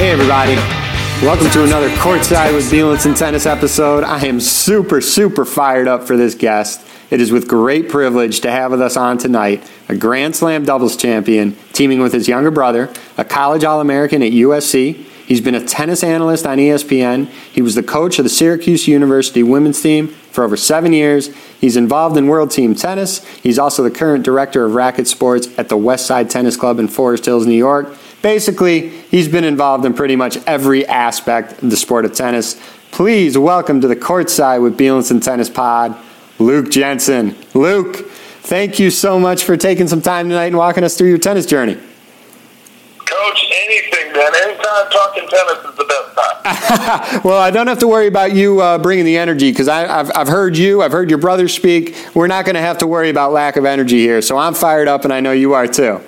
Hey, everybody. Welcome to another Courtside with Bielenson Tennis episode. I am super, super fired up for this guest. It is with great privilege to have with us on tonight a Grand Slam doubles champion, teaming with his younger brother, a college All American at USC. He's been a tennis analyst on ESPN. He was the coach of the Syracuse University women's team for over seven years. He's involved in World Team Tennis. He's also the current director of racket sports at the Westside Tennis Club in Forest Hills, New York. Basically, he's been involved in pretty much every aspect of the sport of tennis. Please welcome to the courtside with Bielenson Tennis Pod, Luke Jensen. Luke, thank you so much for taking some time tonight and walking us through your tennis journey. Coach, anything, man. Anytime talking tennis is the best time. well, I don't have to worry about you uh, bringing the energy because I've, I've heard you, I've heard your brother speak. We're not going to have to worry about lack of energy here. So I'm fired up, and I know you are too.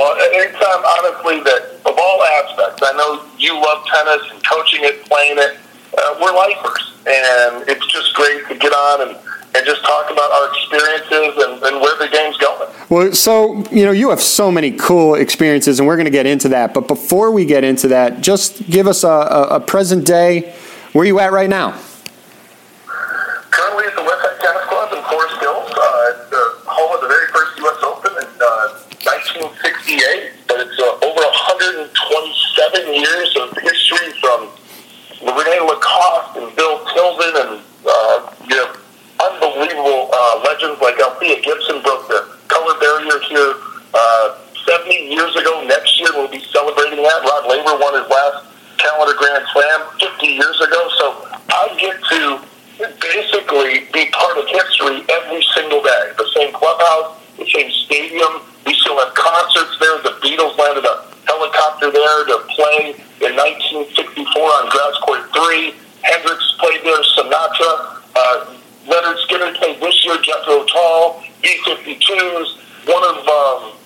Well, anytime, honestly, that of all aspects, I know you love tennis and coaching it, playing it. Uh, we're lifers, and it's just great to get on and, and just talk about our experiences and, and where the game's going. Well, so, you know, you have so many cool experiences, and we're going to get into that. But before we get into that, just give us a, a, a present day. Where you at right now? Years of history from Rene Lacoste and Bill Tilden, and uh, you have unbelievable uh, legends like Althea Gibson broke the color barrier here uh, 70 years ago. Next year we'll be celebrating that. Rod Laver won his last calendar Grand Slam 50 years ago, so I get to basically be part of history every single day. The same clubhouse, the same stadium. We still have concerts there. The Beatles landed a helicopter there to play in 1964 on Grass Court 3. Hendrix played there, Sinatra. Uh, Lynyrd Skynyrd played this year, Jethro Tull, B-52s. One of um,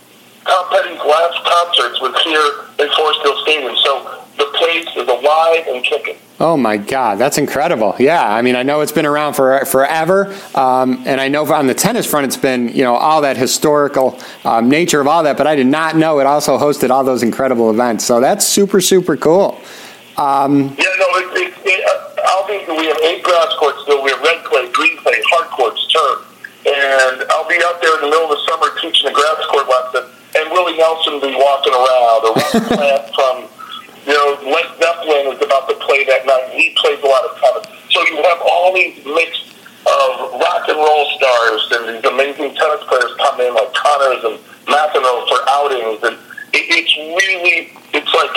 Tom Petty's last concerts was here in Forest Hill Stadium. So the place is alive and kicking. Oh my God, that's incredible! Yeah, I mean, I know it's been around for forever, um, and I know on the tennis front, it's been you know all that historical um, nature of all that. But I did not know it also hosted all those incredible events. So that's super super cool. Um, yeah, no, it, it, it, uh, I'll be. We have eight grass courts still. We have red clay, green clay, hard courts, turf, and I'll be out there in the middle of the summer teaching a grass court lesson, and Willie Nelson will be walking around, or Ron Plant from you know, Led Zeppelin is about to play that night. He plays a lot of tennis. So you have all these mix of rock and roll stars and these amazing tennis players come in like Connors and McEnroe for outings. And it, it's really, it's like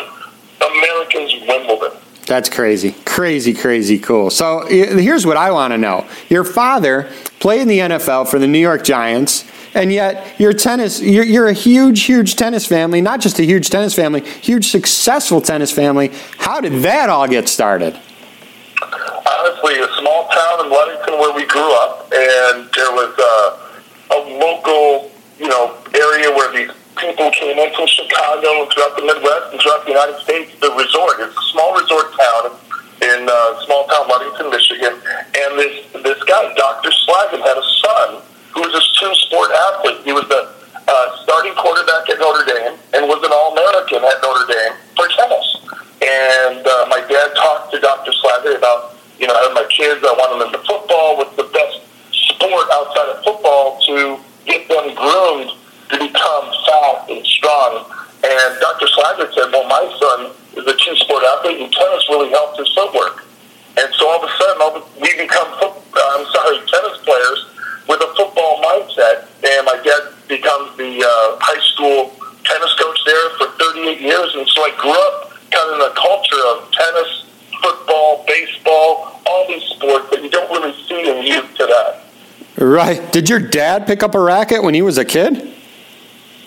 Americans Wimbledon. That's crazy. Crazy, crazy cool. So here's what I want to know. Your father played in the NFL for the New York Giants and yet your tennis you're, you're, a huge huge tennis family not just a huge tennis family huge successful tennis family. How did that all get started? Honestly a small town in ludington where we grew up and there was a, a local you know area where these people came in from chicago and throughout the midwest and throughout the united states the resort. It's a small resort town in uh, small town ludington michigan. And this this guy dr slaggin had a son who was a two sport athlete. He was the uh, starting quarterback at Notre Dame and was an All American at Notre Dame for tennis. And uh, my dad talked to Dr. Slattery about, you know, I have my kids, I want them into football. What's the best sport outside of football to get them groomed to become fast and strong? And Dr. Slattery said, well, my son is a two sport athlete and tennis really helped his footwork. And so all of a sudden, all the, we become, uh, I'm sorry, tennis players with a football mindset. And my dad becomes the uh, high school tennis coach there for 38 years. And so I grew up kind of in the culture of tennis, football, baseball, all these sports that you don't really see in youth today. Right. Did your dad pick up a racket when he was a kid?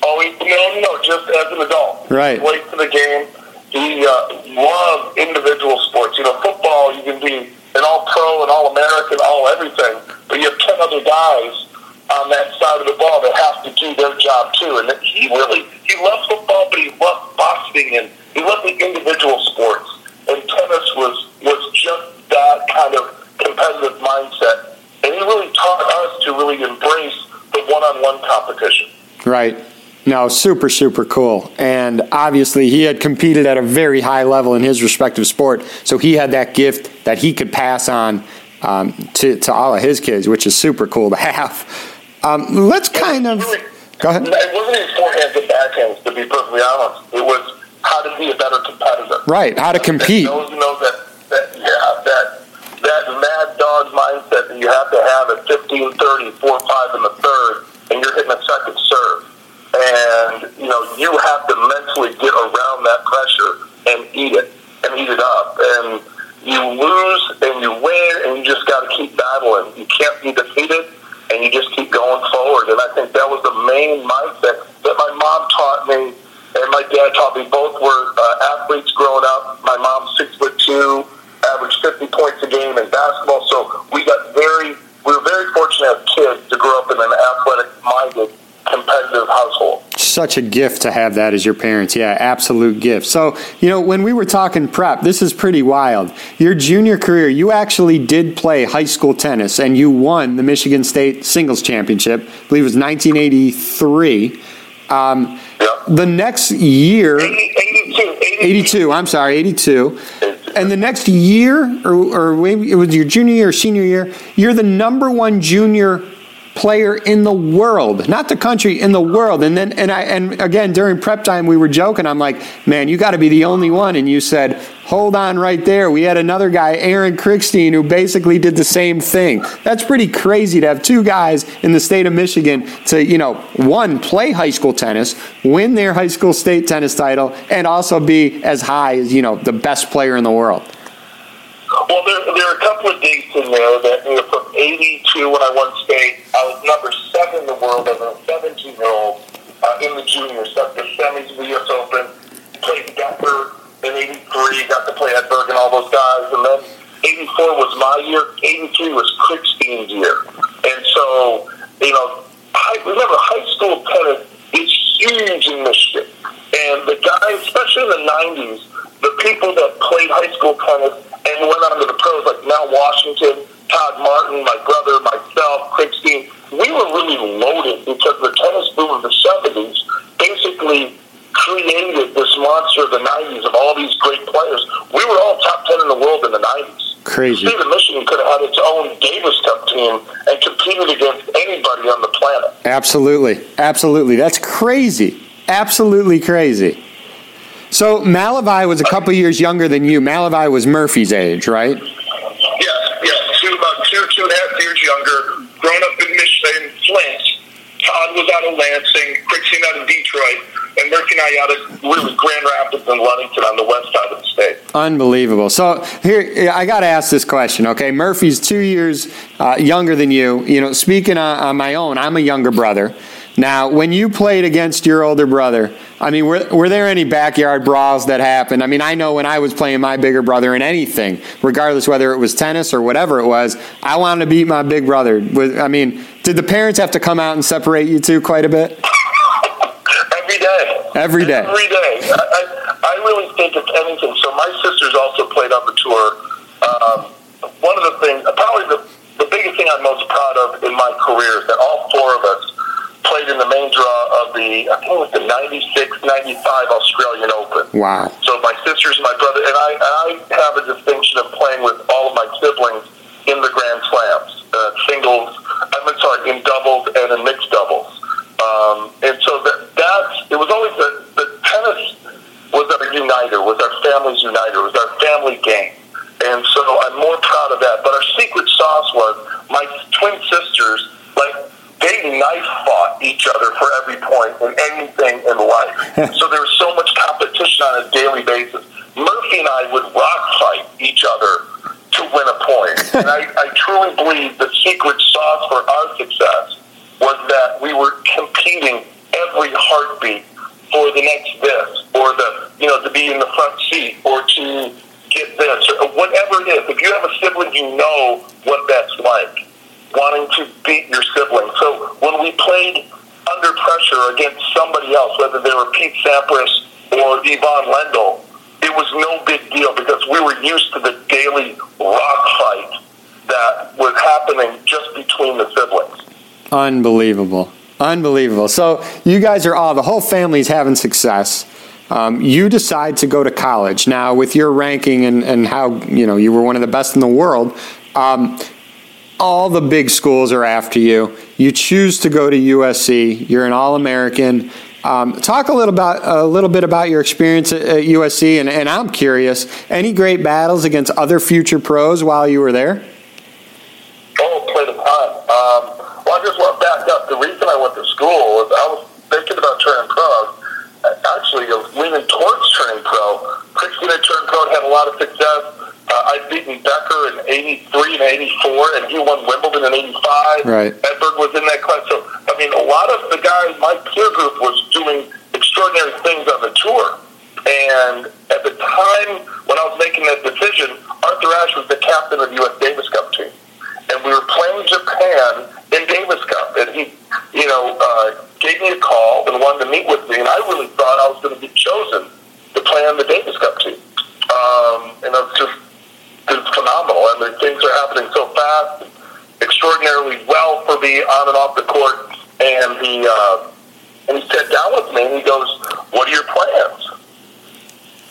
Oh, he, no, no, just as an adult. Right. Late to the game. He uh, loved individual sports. You know, football, you can be an all pro, an all American, all everything, but you have 10 other guys on that side of the ball that have to do their job too. And that he really, he loved football, but he loved boxing and he loved the individual sports. And tennis was, was just that kind of competitive mindset. And he really taught us to really embrace the one on one competition. Right. No, super, super cool. And obviously, he had competed at a very high level in his respective sport. So he had that gift that he could pass on um, to, to all of his kids, which is super cool to have. Um, let's kind of. Go ahead. It wasn't even forehands and backhands, to be perfectly honest. It was how to be a better competitor. Right, how to compete. Those who know that, that, yeah, that, that mad dog mindset that you have to have at 15, 30, 4, 5 in the third, and you're hitting a second serve and you know you have to mentally get around that pressure and eat it and eat it up and you lose and you win and you just got to keep battling you can't be defeated and you just keep going forward and I think that was the main mindset that my mom taught me and my dad taught me both were uh, athletes growing up. My mom's six foot two averaged 50 points a game in basketball so we got very we were very fortunate as kids to grow up in an athletic minded competitive household. Such a gift to have that as your parents. Yeah, absolute gift. So, you know, when we were talking prep, this is pretty wild. Your junior career, you actually did play high school tennis and you won the Michigan State Singles Championship. I believe it was 1983. Um, The next year, 82, 82, I'm sorry, 82. And the next year, or, or maybe it was your junior year or senior year, you're the number one junior player in the world, not the country, in the world. And then, and I, and again, during prep time, we were joking. I'm like, man, you got to be the only one. And you said, hold on right there. We had another guy, Aaron Krickstein, who basically did the same thing. That's pretty crazy to have two guys in the state of Michigan to, you know, one, play high school tennis, win their high school state tennis title, and also be as high as, you know, the best player in the world. There, there are a couple of dates in there that you know, from 82 when I won state, I was number seven in the world as a 17 year old uh, in the juniors. Got the semis of the U.S. Open, played Becker in 83, got to play Edberg and all those guys. And then 84 was my year, 83 was Krickstein's year. And so, you know, I remember high school tennis is huge in Michigan. And the guys, especially in the 90s, the people that played high school tennis and went on to the pros like Mel Washington, Todd Martin, my brother, myself, Krickstein. We were really loaded because the tennis boom of the 70s basically created this monster of the 90s of all these great players. We were all top 10 in the world in the 90s. Crazy. The state of Michigan could have had its own Davis Cup team and competed against anybody on the planet. Absolutely. Absolutely. That's crazy. Absolutely crazy. So MaliVai was a couple years younger than you. MaliVai was Murphy's age, right? Yes, yes. Two, about two, two and a half years younger. Grown up in Michigan, in Flint. Todd was out of Lansing, Krickstein out of Detroit, and Murphy and I out of really Grand Rapids and Ludington on the west side of the state. Unbelievable. So here, I got to ask this question. Okay, Murphy's two years uh, younger than you. You know, speaking on, on my own, I'm a younger brother. Now, when you played against your older brother, I mean, were, were there any backyard brawls that happened? I mean, I know when I was playing my bigger brother in anything, regardless whether it was tennis or whatever it was, I wanted to beat my big brother. I mean, did the parents have to come out and separate you two quite a bit? Every day. Every day. Every day. I, I, I really think it's anything. So my sisters also played on the tour. Um, one of the things, probably the, the biggest thing I'm most proud of in my career is that all four of us played in the main draw of the, I think it was the 96, 95 Australian Open. Wow. So my sisters, my brother, and I, I have a distinction of playing with all of my siblings in the Grand Slams, uh, singles, I'm sorry, in doubles and in mixed doubles. Um, and so that, that's, it was always the, the tennis was our uniter, was our family's uniter, was our family game. And so I'm more proud of that. But our secret sauce was my twin sisters, like, they knife fought each other for every point in anything in life. so there was so much competition on a daily basis. Murphy and I would rock fight each other to win a point. and I, I truly believe the secret sauce for our success was that we were competing every heartbeat for the next this, or the you know to be in the front seat, or to get this, or whatever it is. If you have a sibling, you know what like to beat your sibling. So when we played under pressure against somebody else, whether they were Pete Sampras or Ivan Lendl, it was no big deal because we were used to the daily rock fight that was happening just between the siblings. Unbelievable. Unbelievable. So you guys are all the whole family's having success. Um, you decide to go to college now with your ranking and, and how you know you were one of the best in the world. Um, all the big schools are after you. You choose to go to USC. You're an All American. Um, talk a little about a little bit about your experience at, at USC, and, and, I'm curious. Any great battles against other future pros while you were there? Oh, plenty of time. Um, well, I just want to back up. The reason I went to school was I was thinking about turning pro. Actually, I was leaning towards turning pro. Krickstein turned pro had a lot of success. Uh, I'd beaten Becker in 83 and 84, and he won Wimbledon in 85. Right. Edberg was in that class. So, I mean, a lot of the guys, my peer group was doing extraordinary things on the tour. And at the time when I was making that decision, Arthur Ashe was the captain of the U.S. Davis Cup team. And we were playing Japan in Davis Cup. And he, you know, uh, gave me a call and wanted to meet with me. And I really thought I was going to be chosen to play on the Davis Cup team. Um, and I was just phenomenal. I mean, things are happening so fast, extraordinarily well for me on and off the court. And he uh, and he sat down with me and he goes, "What are your plans?"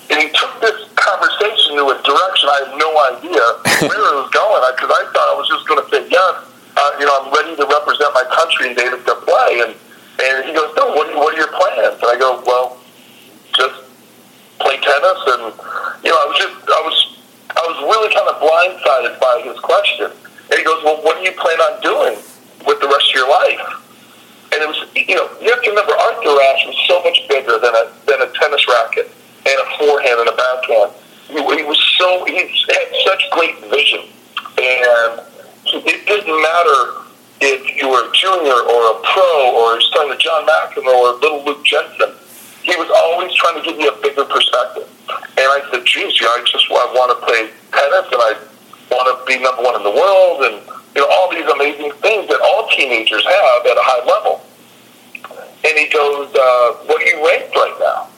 And he took this conversation to a direction I had no idea where it was going because I thought I was just going to say yes. Uh, you know, I'm ready to represent my country in Davis Cup play. And and he goes, "No, what what are your plans?" And I go, "Well, just play tennis." And you know, I was just I was I was really kind of blindsided by his question. And he goes, well, what do you plan on doing with the rest of your life? And it was, you know, you have to remember Arthur Ashe was so much bigger than a, than a tennis racket and a forehand and a backhand. He, he was so, he had such great vision. And it didn't matter if you were a junior or a pro or was to John McEnroe or little Luke Jensen he was always trying to give me a bigger perspective. And I said, geez, you know, I just I want to play tennis and I want to be number one in the world and, you know, all these amazing things that all teenagers have at a high level. And he goes, uh, what are you ranked right now?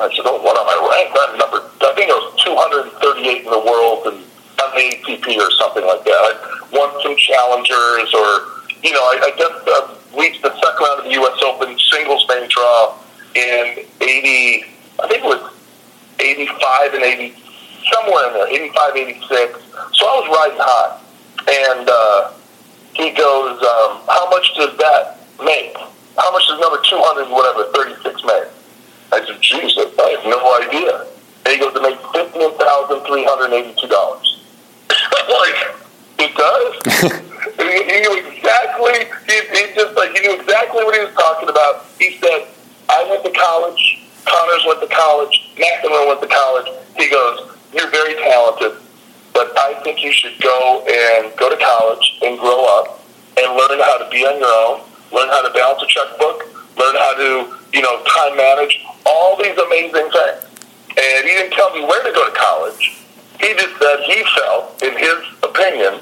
I said, oh, what am I ranked? I'm number, I think I was 238 in the world and on the ATP or something like that. I won some challengers or, you know, I, I just uh, reached the second round of the U.S. Open singles main draw in 80, I think it was 85 and 80, somewhere in there, 85, 86. So I was riding high. And uh, he goes, um, how much does that make? How much does number 200 whatever, 36 make? I said, Jesus, I have no idea. And he goes, to make $15,382. I'm like, it does? he, he knew exactly, he, he just like, he knew exactly what he was talking about. He said, I went to college. Connors went to college. McEnroe went to college. He goes, you're very talented, but I think you should go and go to college and grow up and learn how to be on your own, learn how to balance a checkbook, learn how to, you know, time manage, all these amazing things. And he didn't tell me where to go to college. He just said he felt, in his opinion,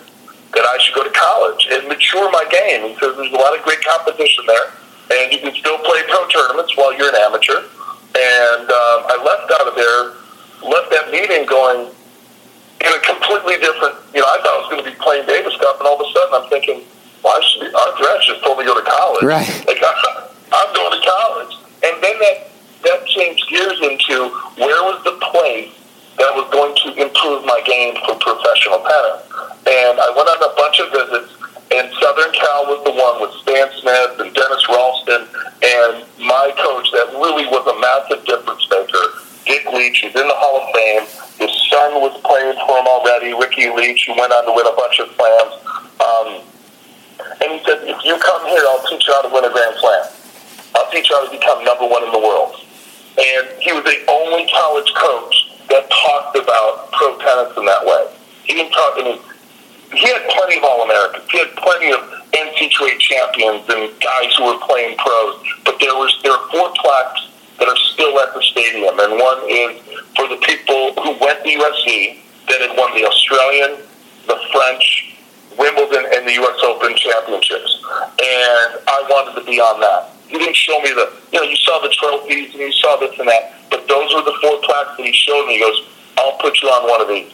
that I should go to college and mature my game. He says there's a lot of great competition there and you can still play pro tournaments while you're an amateur. And um, I left out of there, left that meeting going in a completely different. You know, I thought I was going to be playing Davis Cup, and all of a sudden I'm thinking, well, I should be, Arthur Ashe just told me to go to college. Right. Like I'm going to college, and then that that changed gears into where was the place that was going to improve my game for professional tennis. And I went on a bunch of visits and Southern Cal was the one with Stan Smith and Dennis Ralston and my coach that really was a massive difference maker. Dick Leach, who's in the Hall of Fame. His son was playing for him already, Ricky Leach, who went on to win a bunch of slams. Um, and he said, if you come here, I'll teach you how to win a Grand Slam. I'll teach you how to become number one in the world. And he was the only college coach that talked about pro tennis in that way. He didn't talk, I mean, he had plenty of All Americans. He had plenty of NCAA champions and guys who were playing pros. But there was there are four plaques that are still at the stadium, and one is for the people who went to USC that had won the Australian, the French, Wimbledon, and the U.S. Open championships. And I wanted to be on that. He didn't show me the, you know, you saw the trophies and you saw this and that, but those were the four plaques that he showed me. He goes, I'll put you on one of these.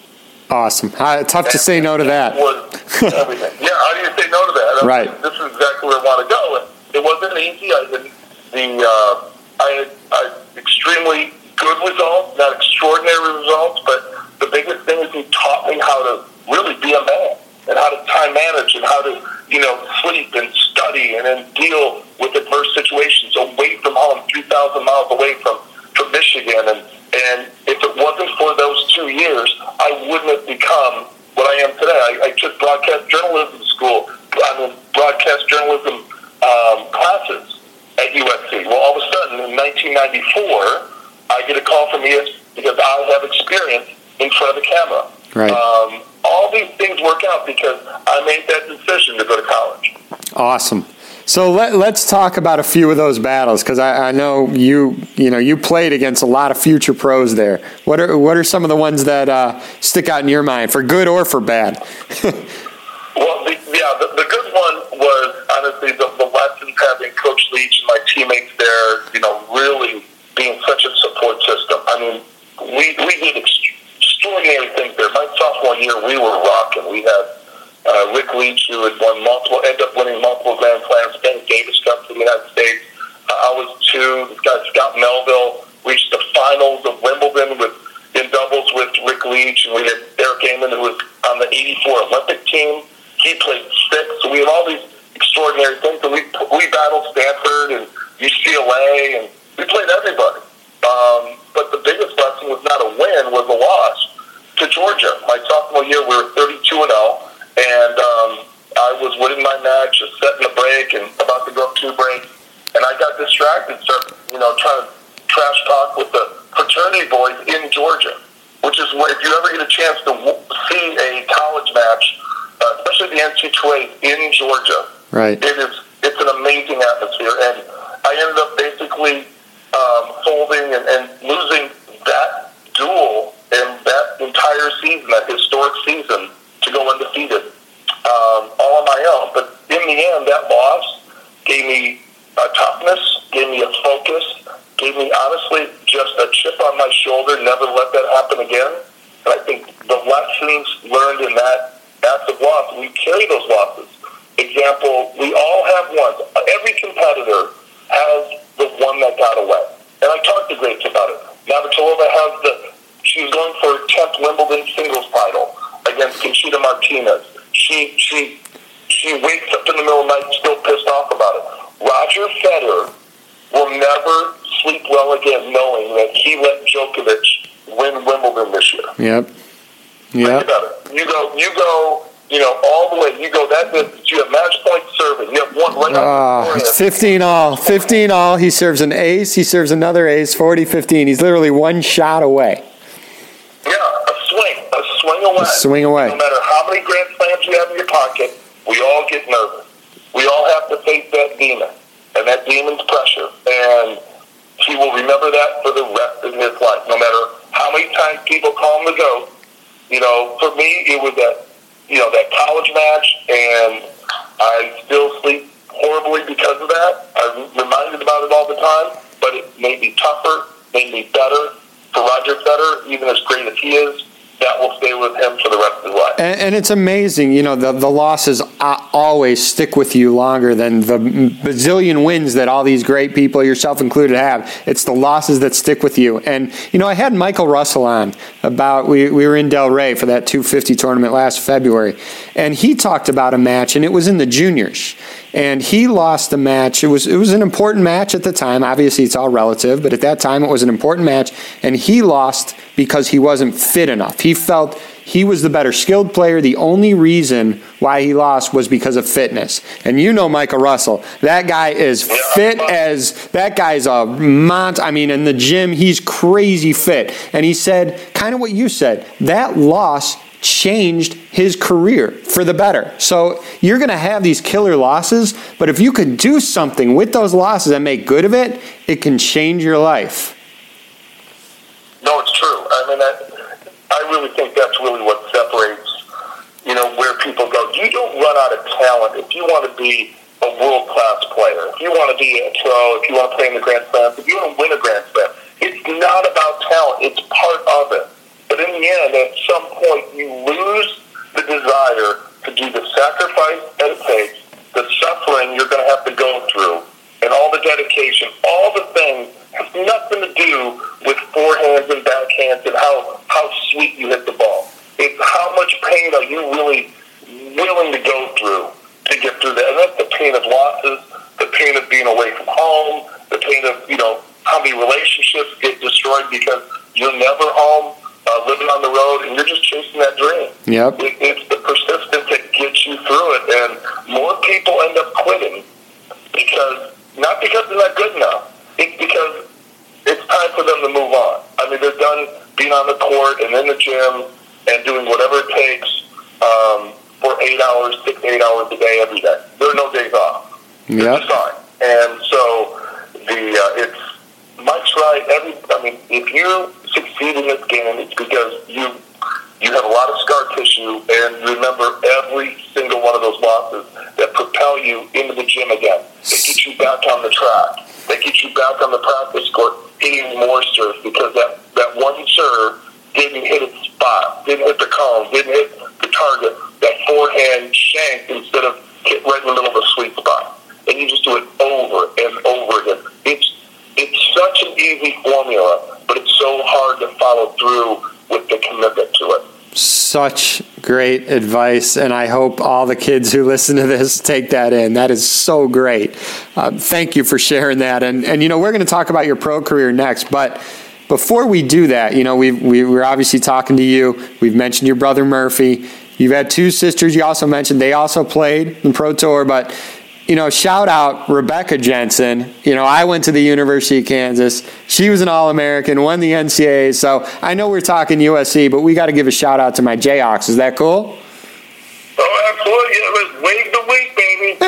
Awesome. Uh, tough and to say no to that. Everything. yeah, how do you say no to that? I right. Mean, this is exactly where I want to go. And it wasn't easy. I didn't the uh, I had, I had extremely good results, not extraordinary results, but the biggest thing is he taught me how to really be a man and how to time manage and how to you know sleep and study and then deal with adverse situations away from home, three thousand miles away from from Michigan, and if it wasn't for those two years, I wouldn't have become what I am today. I, I took broadcast journalism school, I mean broadcast journalism um, classes at USC. Well, all of a sudden in 1994, I get a call from ES because I have experience in front of the camera. Right. Um, all these things work out because I made that decision to go to college. Awesome. So let, us talk about a few of those battles because I, I, know you you know you played against a lot of future pros there. What are what are some of the ones that uh, stick out in your mind for good or for bad? well, the, yeah, the, the, good one was honestly the, the lessons having Coach Leach and my teammates there. You know, really being such a support system. I mean, we we did extraordinary things there. My sophomore year, we were rocking. We had uh, Rick Leach, who had won multiple, ended up winning multiple Grand Slams, Ben Davis Cup for the United States. Uh, I was two. This guy Scott Melville reached the finals of Wimbledon with in doubles with Rick Leach, and we had Eric Amend, who was on the '84 Olympic team. He played six. So we had all these extraordinary things, and we we battled Stanford and UCLA, and we played everybody. Um, but the biggest lesson was not a win; was a loss to Georgia. My sophomore year, we were 32 and 0 and um, I was winning my match, just setting a break, and about to go up two breaks, and I got distracted, started you know trying to trash talk with the fraternity boys in Georgia, which is what if you ever get a chance to see a college match, uh, especially the NCAA in Georgia, right? It is it's an amazing atmosphere, and I ended up basically um, folding and, and losing that duel and that entire season, that historic season to go undefeated um, all on my own. But in the end, that loss gave me a toughness, gave me a focus, gave me honestly just a chip on my shoulder. Never let that happen again. And I think the lessons learned in that massive loss, we carry those losses. Example, we all have ones. Every competitor has the one that got away. And I talked to Grace about it. Navratilova has the, she was going for her 10th Wimbledon singles title against Conchita Martinez. She she she wakes up in the middle of the night still pissed off about it. Roger Federer will never sleep well again knowing that he let Djokovic win Wimbledon this year. Yep. Yep. Think about it. You go you go you know, all the way. You go that distance. You have match point serving. You have one right uh, 15 all. 15 all. He serves an ace. He serves another ace. 40 15. He's literally one shot away Yeah, a swing A swing away. Swing away. No matter how many grand slams you have in your pocket, we all get nervous. We all have to face that demon, and that demon's pressure. And he will remember that for the rest of his life, no matter how many times people call him the GOAT. You know, for me, it was that, you know, that college match, and I still sleep horribly because of that. I'm reminded about it all the time, but it made me tougher, made me better. For Roger Federer, even as great as he is, that will stay with him for the rest of his life. And, and it's amazing, you know, the, the losses always stick with you longer than the bazillion wins that all these great people, yourself included, have. It's the losses that stick with you. And, you know, I had Michael Russell on about, we, we were in Delray for that 250 tournament last February, and he talked about a match, and it was in the juniors and he lost the match. It was it was an important match at the time. Obviously, it's all relative, but at that time, it was an important match, and he lost because he wasn't fit enough. He felt he was the better skilled player. The only reason why he lost was because of fitness. And you know Michael Russell. That guy is fit as that guy's a mont. I mean, in the gym, he's crazy fit. And he said, kind of what you said, that loss changed his career for the better. So you're going to have these killer losses, but if you could do something with those losses and make good of it, it can change your life. I mean, I, I really think that's really what separates, you know, where people go. You don't run out of talent if you want to be a world class player. If you want to be a pro, if you want to play in the Grand Slam, if you want to win a Grand Slam, it's not about talent. It's part of it. But in the end, at some point, you lose the desire to do the sacrifice that it takes, the suffering you're going to have to go through, and all the dedication, all the things has nothing to do with forehands and backhands and how, how sweet you hit the ball. It's how much pain are you really willing to go through to get through that. And that's the pain of losses, the pain of being away from home, the pain of, you know, how many relationships get destroyed because you're never home, uh, living on the road, and you're just chasing that dream. Yep. It, it's the persistence that gets you through it. And more people end up quitting because, not because they're not good enough, it's because it's time for them to move on. I mean, they're done being on the court and in the gym and doing whatever it takes um, for eight hours, six, eight hours a day, every day. There are no days off. Yep. It's fine. And so the uh, it's Mike's right. Every I mean, if you succeed in this game, it's because you you have a lot of scar tissue, and remember every single one of those losses that propel you into the gym again. They get you back on the track. They get you back on the practice court, hitting more serves because that that one serve didn't hit its spot, didn't hit the cone, didn't hit the target. That forehand shanked instead of hit right in the middle of the sweet spot. And you just do it over and over again. It's it's such an easy formula, but it's so hard to follow through with the commitment to it. Such great advice, and I hope all the kids who listen to this take that in. That is so great. Uh, thank you for sharing that. And and you know we're going to talk about your pro career next, but before we do that, you know we we we're obviously talking to you. We've mentioned your brother Murphy. You've had two sisters. You also mentioned they also played in pro tour, but you know, shout out Rebecca Jensen. You know, I went to the University of Kansas. She was an All American, won the NCAA. So I know we're talking USC, but we got to give a shout out to my Jayhawks. Is that cool? Oh, absolutely. Let's wave the week, baby.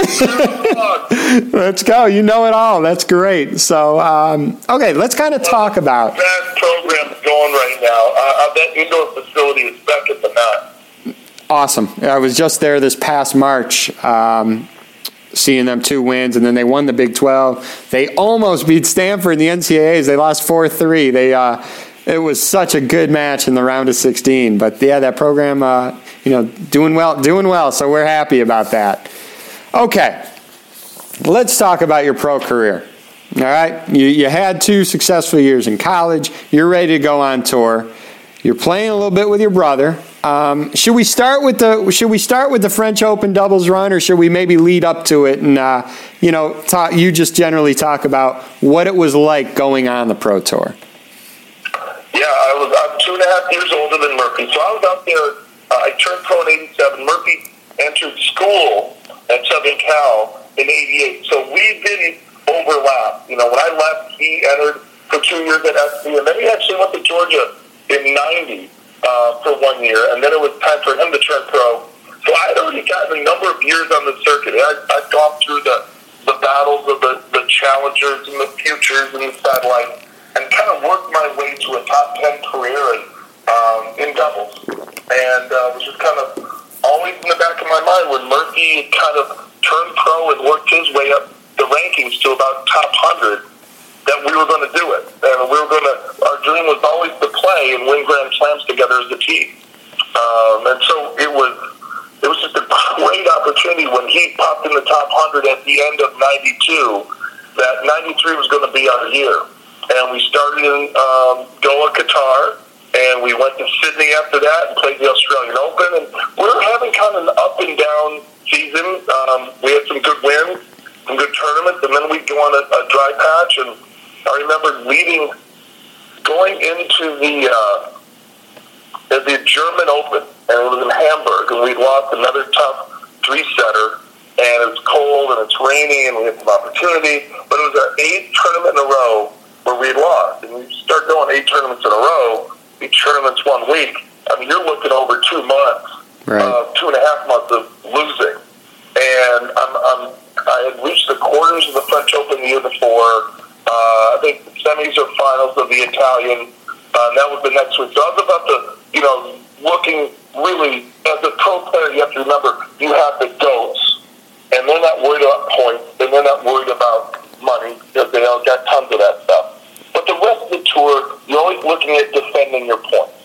let's go. You know it all. That's great. So, um, okay, let's kind of talk about. That program's going right now. Uh, that indoor facility is second to none. Awesome. I was just there this past March. Um, seeing them two wins, and then they won the Big 12. They almost beat Stanford in the NCAAs. They lost 4 3. They, uh, it was such a good match in the round of 16. But yeah, that program, uh, you know, doing well, doing well. So we're happy about that. Okay, let's talk about your pro career. All right, you, you had two successful years in college. You're ready to go on tour. You're playing a little bit with your brother. Um, should we start with the Should we start with the French Open doubles run, or should we maybe lead up to it and uh, you know talk, you just generally talk about what it was like going on the pro tour? Yeah, I was. I'm two and a half years older than Murphy, so I was out there. Uh, I turned pro in '87. Murphy entered school at Southern Cal in '88, so we didn't overlap. You know, when I left, he entered for two years at SC, and then he actually went to Georgia in '90 uh, for one year, and then it was time for him to turn pro. So I had already gotten a number of years on the circuit. I, I'd gone through the, the battles of the, the challengers and the futures and the satellite, and kind of worked my way to a top 10 career in, um, in doubles. And uh, was just kind of always in the back of my mind when Murphy kind of turned pro and worked his way up the rankings to about top 100 that we were going to do it. And we were going to, our dream was always to play and win Grand Slams together as a team. Um, and so it was, it was just a great opportunity when he popped in the top 100 at the end of 92 that 93 was going to be our year. And we started in um, Doha, Qatar, and we went to Sydney after that and played the Australian Open. And we were having kind of an up and down season. Um, we had some good wins, some good tournaments, and then we'd go on a, a dry patch and I remember leading, going into the uh, the German Open, and it was in Hamburg, and we lost another tough three setter, and it was cold and it's rainy, and we had some opportunity, but it was our eighth tournament in a row where we had lost, and we start going eight tournaments in a row, eight tournaments one week. I mean, you're looking over two months, right. uh, two and a half months of losing, and I'm, I'm I had reached the quarters of the French Open the year before uh, I think semis or finals of the Italian. Uh, that was the next week. So I was about to, you know, looking really as a pro player. You have to remember you have the goats, and they're not worried about points, and they're not worried about money because they all got tons of that stuff. But the rest of the tour, you're always looking at defending your points.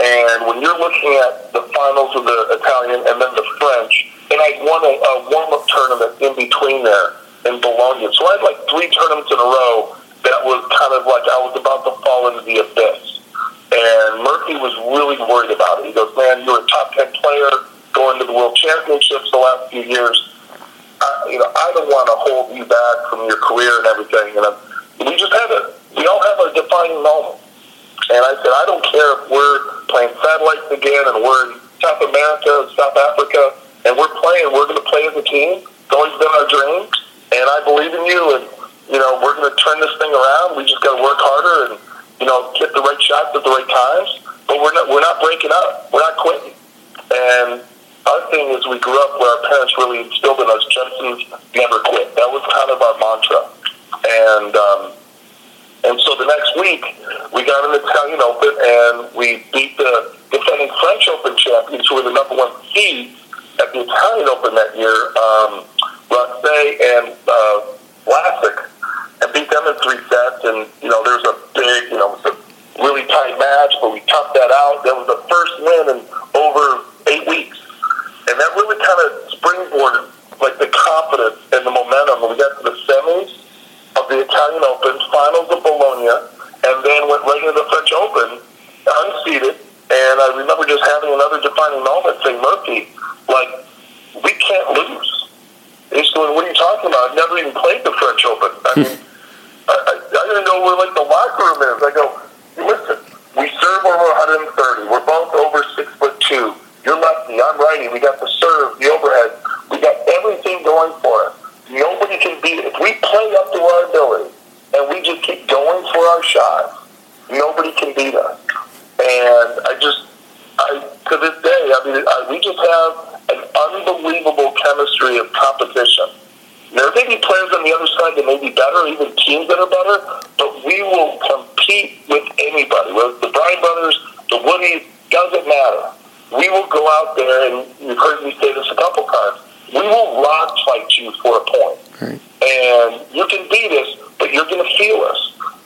And when you're looking at the finals of the Italian and then the French, and I won a, a warm up tournament in between there in Bologna. So I had like three tournaments in a row that was kind of like I was about to fall into the abyss. And Murphy was really worried about it. He goes, "Man, you're a top ten player going to the World Championships the last few years. I, you know, I don't want to hold you back from your career and everything." And I'm, we just had a, we all have a defining moment. And I said, I don't care if we're playing satellites again and we're in South America, South Africa, and we're playing. We're going to play as a team. It's always been our dream, and I believe in you. And you know, we're going to turn this thing around. We just got to work harder and you know, get the right shots at the right times. But we're not we're not breaking up. We're not quitting. And our thing is, we grew up where our parents really instilled in us Jensens never quit. That was kind of our mantra. And um, and so the next week, we got an Italian Open and we beat the defending French Open champions, who were the number one seed at the Italian Open that year, um, Rosset and uh, Hlasek, and beat them in three sets. And, you know, there's a big, you know, it was a really tight match, but we toughed that out. That was the first win in over eight weeks. And that really kind of springboarded, like, the confidence and the momentum. When we got to the semis, of the Italian Open, finals of Bologna, and then went right into the French Open, unseeded. And I remember just having another defining moment saying, Murphy, like, we can't lose. He's going, what are you talking about? I've never even played the French Open. I mean, I, I, I didn't know where, like, the locker room is. I go, listen, we serve over 130. We're both over six foot two. You're lefty. I'm righty. We got the serve, the overhead. We got everything going for us. Nobody can beat it. If we play up to our ability and we just keep going for our shots, nobody can beat us. And I just, I to this day, I mean, I, we just have an unbelievable chemistry of competition. There may be players on the other side that may be better, even teams that are better, but we will compete with anybody. Whether it's the Bryan brothers, the Woodies, doesn't matter. We will go out there, and you've heard me say this a couple times we will rock fight you for a point. Right. And you can beat us, but you're going to feel us.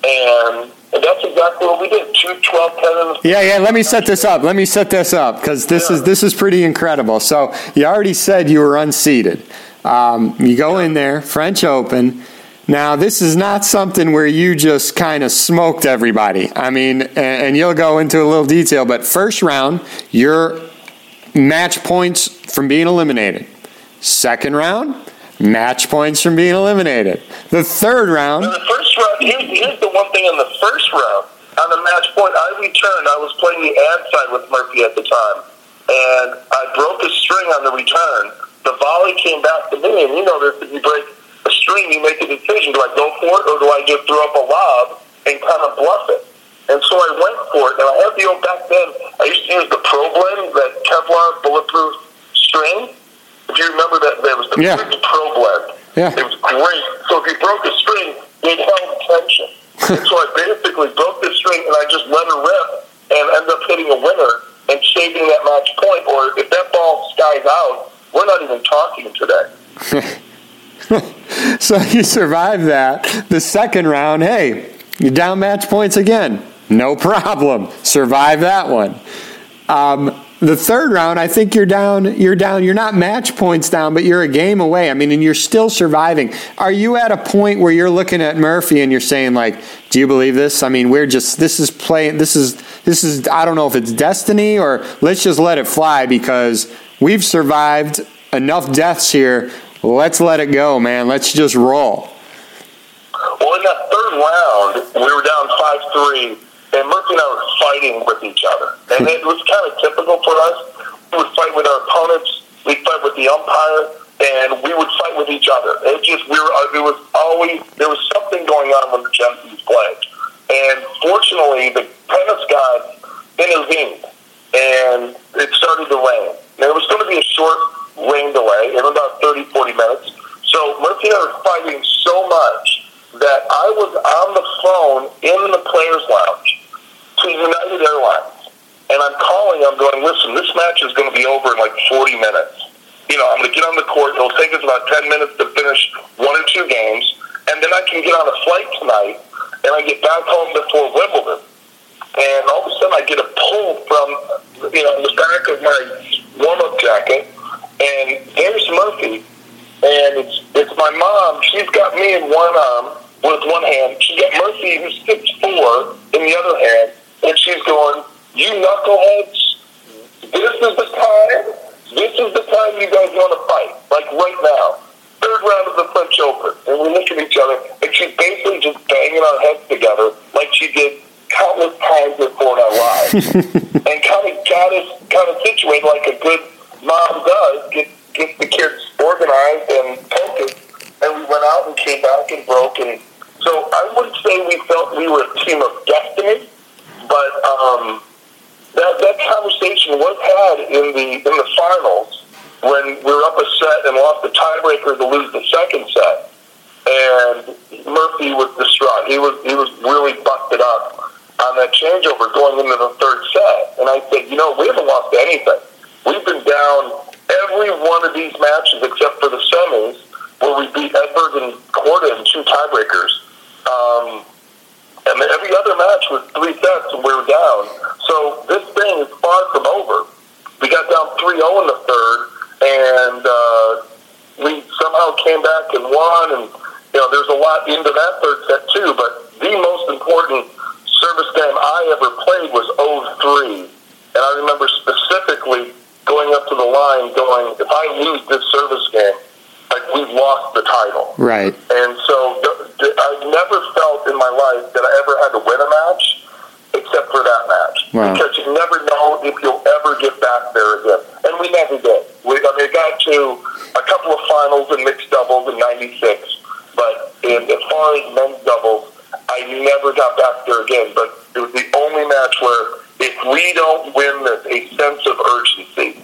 And, and that's exactly what we did. Two, 12, 10 Yeah, yeah. Let me set this up. Let me set this up because this yeah. is this is pretty incredible. So you already said you were unseated. Um, you go in there, French Open. Now, this is not something where you just kind of smoked everybody. I mean, and, and you'll go into a little detail, but first round, your match points from being eliminated. Second round, match points from being eliminated. The third round. The first round, here's, here's the one thing in the first round. On the match point, I returned. I was playing the ad side with Murphy at the time, and I broke a string on the return. The volley came back to me, and you know this: if you break a string, you make a decision: do I go for it, or do I just throw up a lob and kind of bluff it? And so I went for it, and I had the old back then. I used to use the Pro Blend, that Kevlar bulletproof string if you remember that, there was the yeah. Pro Blend. Yeah. It was great. So if you broke a string, it held tension. so I basically broke the string and I just let her rip and end up hitting a winner and saving that match point. Or if that ball skies out, we're not even talking today. so you survived that. The second round, hey, you down match points again. No problem. Survive that one. Um, the third round, I think you're down. You're down. You're not match points down, but you're a game away. I mean, and you're still surviving. Are you at a point where you're looking at Murphy and you're saying, like, "Do you believe this? I mean, we're just this is playing. This is this is. I don't know if it's destiny or let's just let it fly because we've survived enough deaths here. Let's let it go, man. Let's just roll." Well, in that third round, we were down five three and Murphy and I were fighting with each other. And it was kind of typical for us. We would fight with our opponents, we'd fight with the umpire, and we would fight with each other. It just, we were, uh, it was always, there was something going on when the Jensens played. And fortunately, the tennis gods intervened, and it started to rain. And it was going to be a short rain delay, in about 30, 40 minutes. So Murphy and I were fighting so much that I was on the phone in the players' lounge to United Airlines. And I'm calling, I'm going, listen, this match is going to be over in like 40 minutes. You know, I'm going to get on the court. It'll take us about 10 minutes to finish one or two games. And then I can get on a flight tonight and I get back home before Wimbledon. And all of a sudden I get a pull from, you know, the back of my warm-up jacket. And there's my mom, she's got me in one arm with one hand. She got Murphy, who's six four, in the other hand, and she's going, "You knuckleheads! This is the time. This is the time you guys want to fight. Like right now." Third round of the French Open, and we look at each other, and she's basically just banging our heads together like she did countless times before in our lives, and kind of got us kind of situated like a good mom does, get get the kids organized and focused. And we went out and came back and broke. And so I wouldn't say we felt we were a team of destiny, but um, that that conversation was had in the in the finals when we were up a set and lost the tiebreaker to lose the second set. And Murphy was distraught. He was he was really busted up on that changeover going into the third set. And I said, you know, we haven't lost anything. We've been down every one of these matches except for the semis where we beat Edberg and Korda in two tiebreakers. Um, and every other match was three sets and we were down. So this thing is far from over. We got down 3-0 in the third, and uh, we somehow came back and won. And you know, there's a lot into that third set too. But the most important service game I ever played was 0-3, and I remember specifically going up to the line, going, if I lose this service game, like we've lost the title. Right. And so I've never felt in my life that I ever had to win a match except for that match. Wow. Because you never know if you'll ever get back there again. And we never did. We, I mean, it got to a couple of finals in mixed doubles in 96. But in, as far as men's doubles, I never got back there again. But it was the only match where if we don't win this, a sense of urgency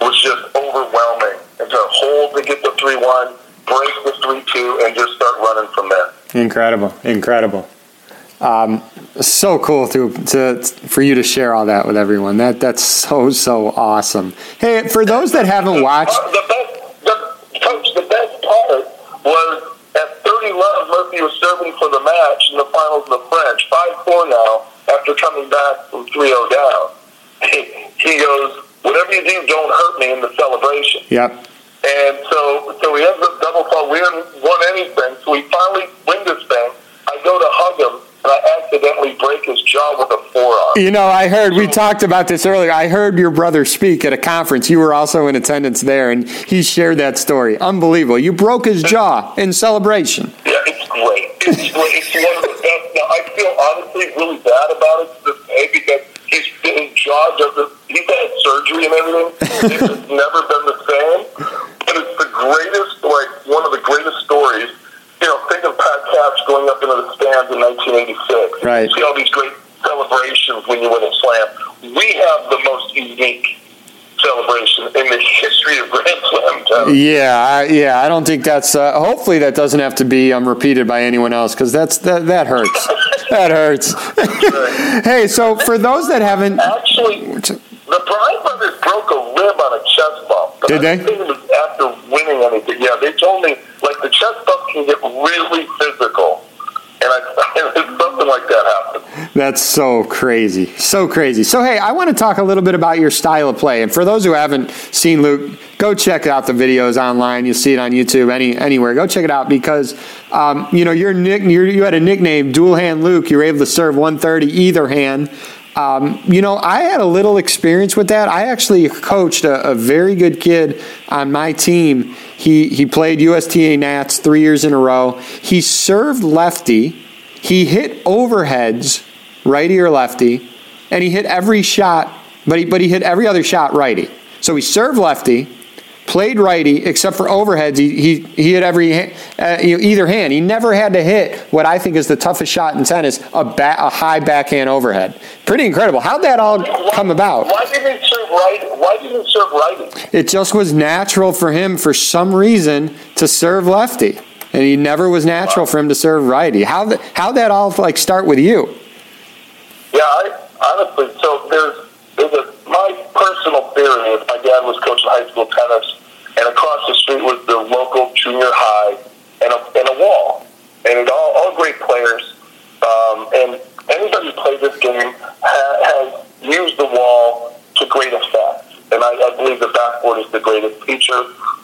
was just overwhelming. And to hold to get the 3 1, break the 3 2, and just start running from there. Incredible, incredible. Um, so cool to, to for you to share all that with everyone. That that's so so awesome. Hey, for those that haven't watched, coming back from 3 0 down. he goes, Whatever you do, don't hurt me in the celebration. yep, And so, so he ends up double fault. We didn't won anything, so we finally win this thing. I go to hug him, and I accidentally break his jaw with a forearm. You know, I heard we talked about this earlier. I heard your brother speak at a conference. You were also in attendance there, and he shared that story. Unbelievable. You broke his jaw in celebration. Yeah, it's great. It's great. It's one of feel honestly really bad about it to this day because his, his jaw doesn't, he's had surgery and everything. It's never been the same. But it's the greatest, like, one of the greatest stories. You know, think of Pat Cash going up into the stands in 1986. Right. See all these great celebrations when you win a slam. We have the most unique celebration in the history of Grand Slam. Yeah, I, yeah. I don't think that's. Uh, hopefully, that doesn't have to be um, repeated by anyone else because that's that that hurts. that hurts. hey, so for those that haven't, Actually, the Bryan brothers broke a rib on a chest bump. But Did I they? don't think it was after winning anything. Yeah, they told me like the chest bump can get really That's so crazy. So crazy. So, hey, I want to talk a little bit about your style of play. And for those who haven't seen Luke, go check out the videos online. You'll see it on YouTube, any anywhere. Go check it out because, um, you know, your nick, you you had a nickname, Dual Hand Luke. You were able to serve 130 either hand. Um, you know, I had a little experience with that. I actually coached a, a very good kid on my team. He, he played USTA Nats three years in a row. He served lefty. He hit overheads, righty or lefty, and he hit every shot, but he, but he hit every other shot righty. So he served lefty, played righty, except for overheads. He, he, he hit every uh, either hand. He never had to hit what I think is the toughest shot in tennis, a, ba- a high backhand overhead. Pretty incredible. How'd that all come about? Why didn't he serve right? Why didn't he serve righty? It just was natural for him for some reason to serve lefty. And he never was natural for him to serve righty. How th- how that all like start with you? Yeah, I honestly. So there's there's a my personal theory is my dad was coaching high school tennis, and across the street was the local junior high, and a and a wall, and it all all great players, um, and anybody who played this game ha- has used the wall to great effect. And I, I believe the backboard is the greatest feature,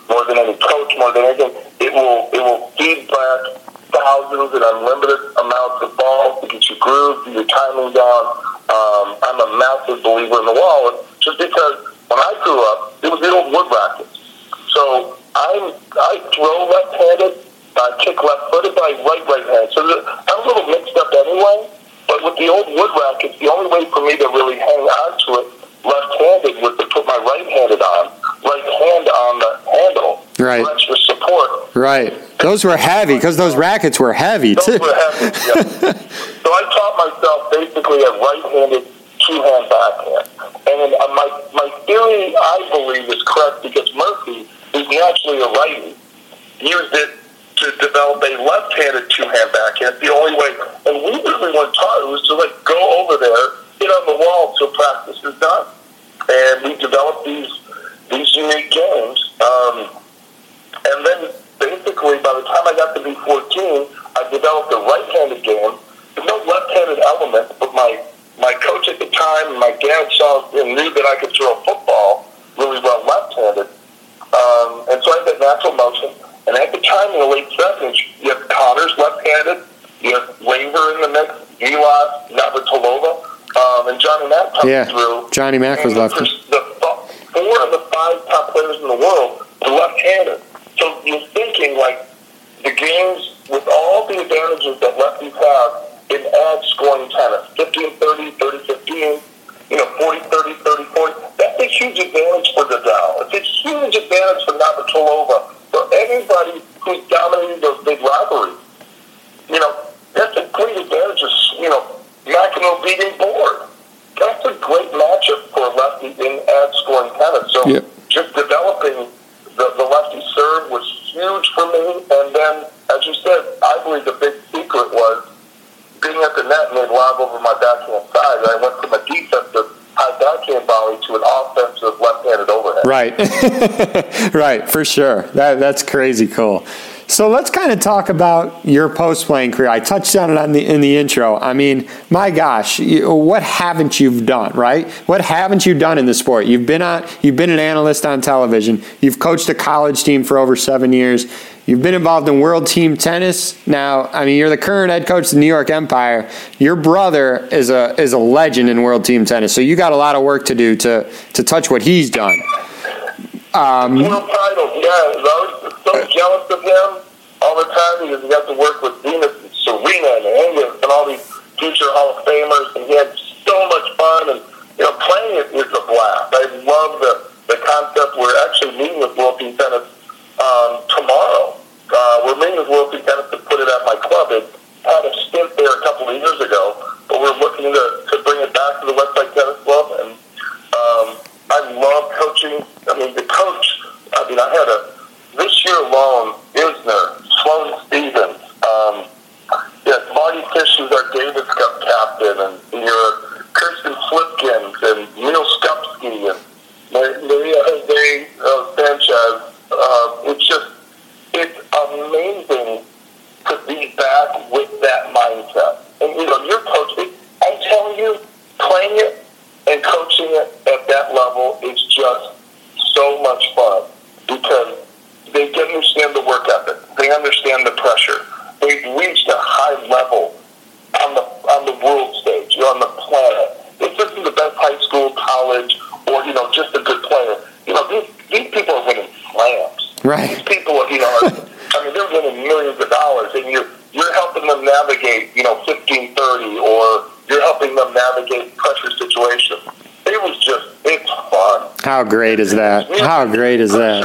more than any coach, more than anything. It will it will feed back thousands and unlimited amounts of balls to get your groove, get your timing down. Um, I'm a massive believer in the wall, just because when I grew up, it was the old wood rackets. So I'm I throw left-handed, I kick left-footed, but I right right-hand. So I'm a little mixed up anyway. But with the old wood rackets, the only way for me to really hang on to it left-handed was to put my right-handed on, right hand on the handle, right, for extra support. Right. Those were heavy because those rackets were heavy Those too. were heavy. Yeah. so I taught myself basically a right-handed two-hand backhand, and uh, my my theory, I believe, is correct because Murphy, who's naturally a righty, used it to develop a left-handed two-hand backhand. The only way, and we really weren't taught it was to like go over there, get on the wall till practice is done, and we developed these these unique games. Um, and then basically, by the time I got to be 14, I developed a right-handed game. There's no left-handed element, but my my coach at the time and my dad saw and knew that I could throw a football really well left-handed. Um, and so I had that natural motion. And at the time in the late 70s, you have Connors left-handed, you have Laver in the mix, Vilas, Navratilova, um, and Johnny Mack coming Yeah, through. Johnny Mack was And lefty. The four of the five top players in the world were left-handed. So you're thinking like the games with all the advantages that lefties have in ad scoring tennis, 15 30, 30 15, you know, 40 30, 30 40. That's a huge advantage for Nadal. It's a huge advantage for Navratilova, for anybody who's dominating those big rivalries. You know, that's a great advantage of, you know, McEnroe beating Borg. That's a great matchup for a lefty in ad scoring tennis. So Yep. just developing the, the lefty serve was huge for me. And then, as you said, I believe the big secret was being at the net made lob over my backhand side. I went from a defensive high backhand volley to an offensive left-handed overhead. Right. right, for sure. That that's crazy cool. So let's kind of talk about your post playing career. I touched on it on the, in the intro. I mean, my gosh, you, what haven't you done, right? What haven't you done in the sport? You've been on, you've been an analyst on television. You've coached a college team for over seven years. You've been involved in world team tennis. Now, I mean, you're the current head coach of the New York Empire. Your brother is a is a legend in world team tennis. So you got a lot of work to do to to touch what he's done. Um, World titles, yeah. I was so jealous of him all the time because he got to work with Venus and Serena and England and all these future Hall of Famers, and he had so much fun. And you know, playing it is a blast. I love the the concept. We're actually meeting with World Team Tennis um, tomorrow. Uh, we're meeting with Team Tennis to put it at my club. It had a stint there a couple of years ago, but we're looking to, to bring it back to the Westside Tennis Club. And um, I love coaching. I mean, the coach. I mean, I had a this year alone. Isner, Sloane Stephens. Um, yes, Mardy Fish, who's our Davis Cup captain, and your Kirsten Flipkens and Neal Skupski and Maria Jose uh, Sanchez. Uh, it's just it's amazing to be back with that mindset. And you know, your coach. It, I'm telling you, playing it and coaching it at that level is just so much fun because they understand the work ethic. They understand the pressure. They've reached a high level on the on the world stage, you know, on the planet. If this is the best high school, college, or you know, just a good player, you know, these these people are winning slams. Right. These people, you know, are, I mean, they're winning millions of dollars, and you're you're helping them navigate, you know, fifteen thirty, or you're helping them navigate pressure situations. It was just, it's fun. How great is that? How great is that?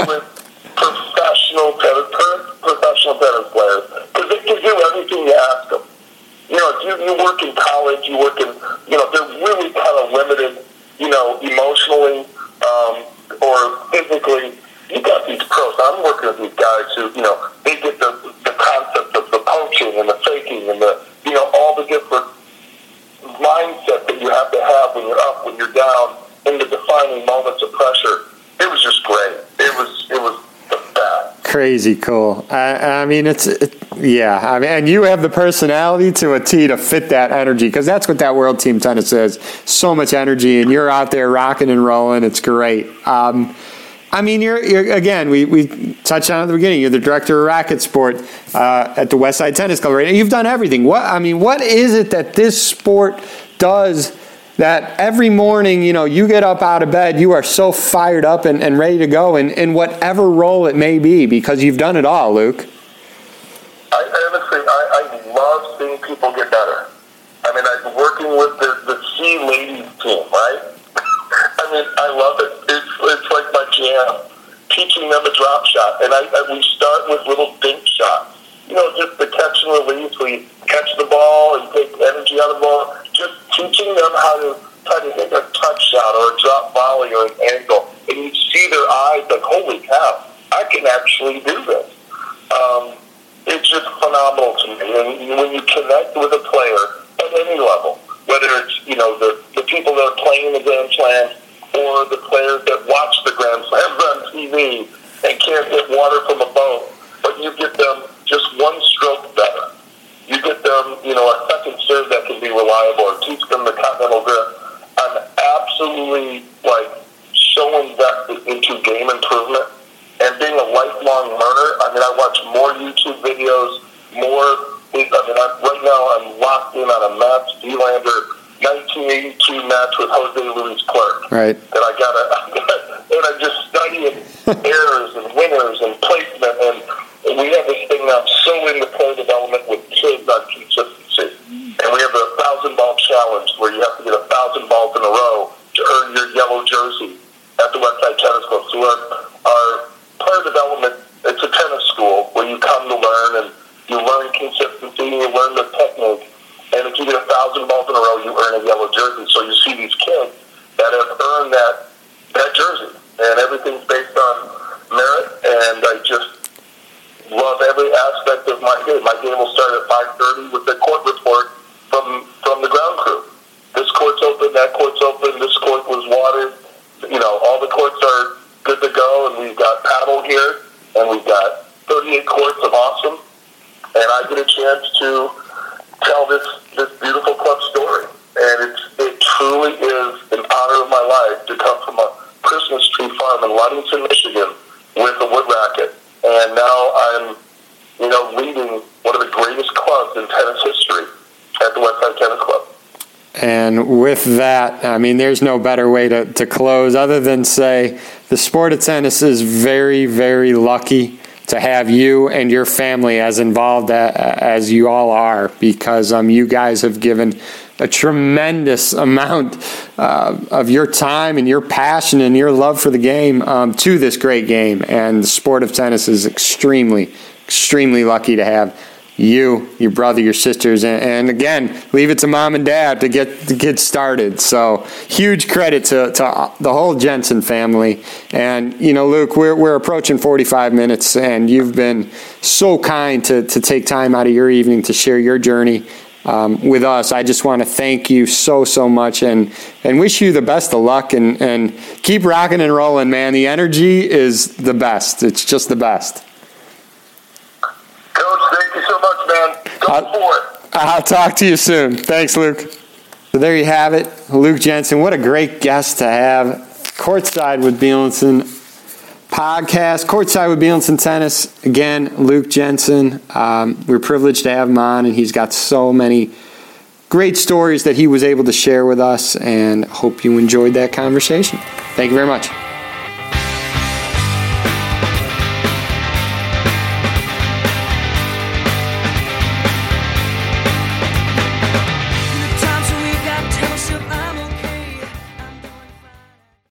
crazy cool. I, I mean, it's it, yeah. I mean, and you have the personality to a T to fit that energy because that's what that World Team Tennis is. So much energy, and you're out there rocking and rolling. It's great. Um, I mean, you're, you're, again. We, we touched on at the beginning. You're the director of racket sport uh, at the Westside Tennis Club. Right? You've done everything. What I mean, what is it that this sport does? That every morning, you know, you get up out of bed, you are so fired up and, and ready to go in, in whatever role it may be because you've done it all, Luke. I honestly, I, I love seeing people get better. I mean, I'm working with the, the C ladies team, right? I mean, I love it. It's, it's like my jam. Teaching them a drop shot. And I, I, we start with little dink shots. You know, just the catch and release you catch the ball and take energy out of the ball. Just teaching them how to try to hit a touch shot or a drop volley or an angle. And you see their eyes like, holy cow, I can actually do this. Um, it's just phenomenal to me. And when you connect with a player at any level, whether it's you know the the people that are playing the Grand Slams or the players that watch the Grand Slams on TV and can't get water from a boat, you get them just one stroke better. You get them, you know, a second serve that can be reliable, or teach them the continental grip. I'm absolutely like so invested into game improvement and being a lifelong learner. I mean, I watch more YouTube videos, more. I mean, I'm, right now I'm locked in on a Mats Wilander 1982 match with Jose Luis Clerc. Right. And I got to, and I'm just studying errors and winners and placement, and we have this thing now. I'm so into development with kids on consistency, and we have a thousand ball challenge where you have to get a thousand balls in a row to earn your yellow jersey at the Westside Tennis Club. So our, our player development, it's a tennis school where you come to learn and you learn consistency, you learn the technique and if you get a thousand balls in a row, you earn a yellow jersey. So you see these kids that have earned that that jersey, and everything's based on merit. And I just love every aspect of my game. My game will start at five thirty with the court report from from the ground crew. This court's open, that court's open. This court was watered. You know, all the courts are good to go, and we've got paddle here, and we've got 38 courts of awesome. And I get a chance to tell this this beautiful club story. And it's, it truly is an honor of my life to come from a Christmas tree farm in Ludington, Michigan, with a wood racket. And now I'm, you know, leading one of the greatest clubs in tennis history at the Westside Tennis Club. And with that, I mean, there's no better way to, to close other than say the sport of tennis is very, very lucky to have you and your family as involved as you all are because um, you guys have given a tremendous amount uh, of your time and your passion and your love for the game um, to this great game. And the sport of tennis is extremely, extremely lucky to have you, your brother, your sisters, and, and, again, leave it to mom and dad to get to get started. So huge credit to, to the whole Jensen family. And you know, Luke, we're we're approaching 45 minutes, and you've been so kind to to take time out of your evening to share your journey. Um, with us, I just want to thank you so so much and and wish you the best of luck and and keep rocking and rolling, man. The energy is the best. It's just the best. I'll, I'll talk to you soon. Thanks, Luke. So there you have it. Luke Jensen. What a great guest to have. Courtside with Bielenson podcast. Courtside with Bielenson Tennis. Again, Luke Jensen. Um, we're privileged to have him on, and he's got so many great stories that he was able to share with us, and hope you enjoyed that conversation. Thank you very much.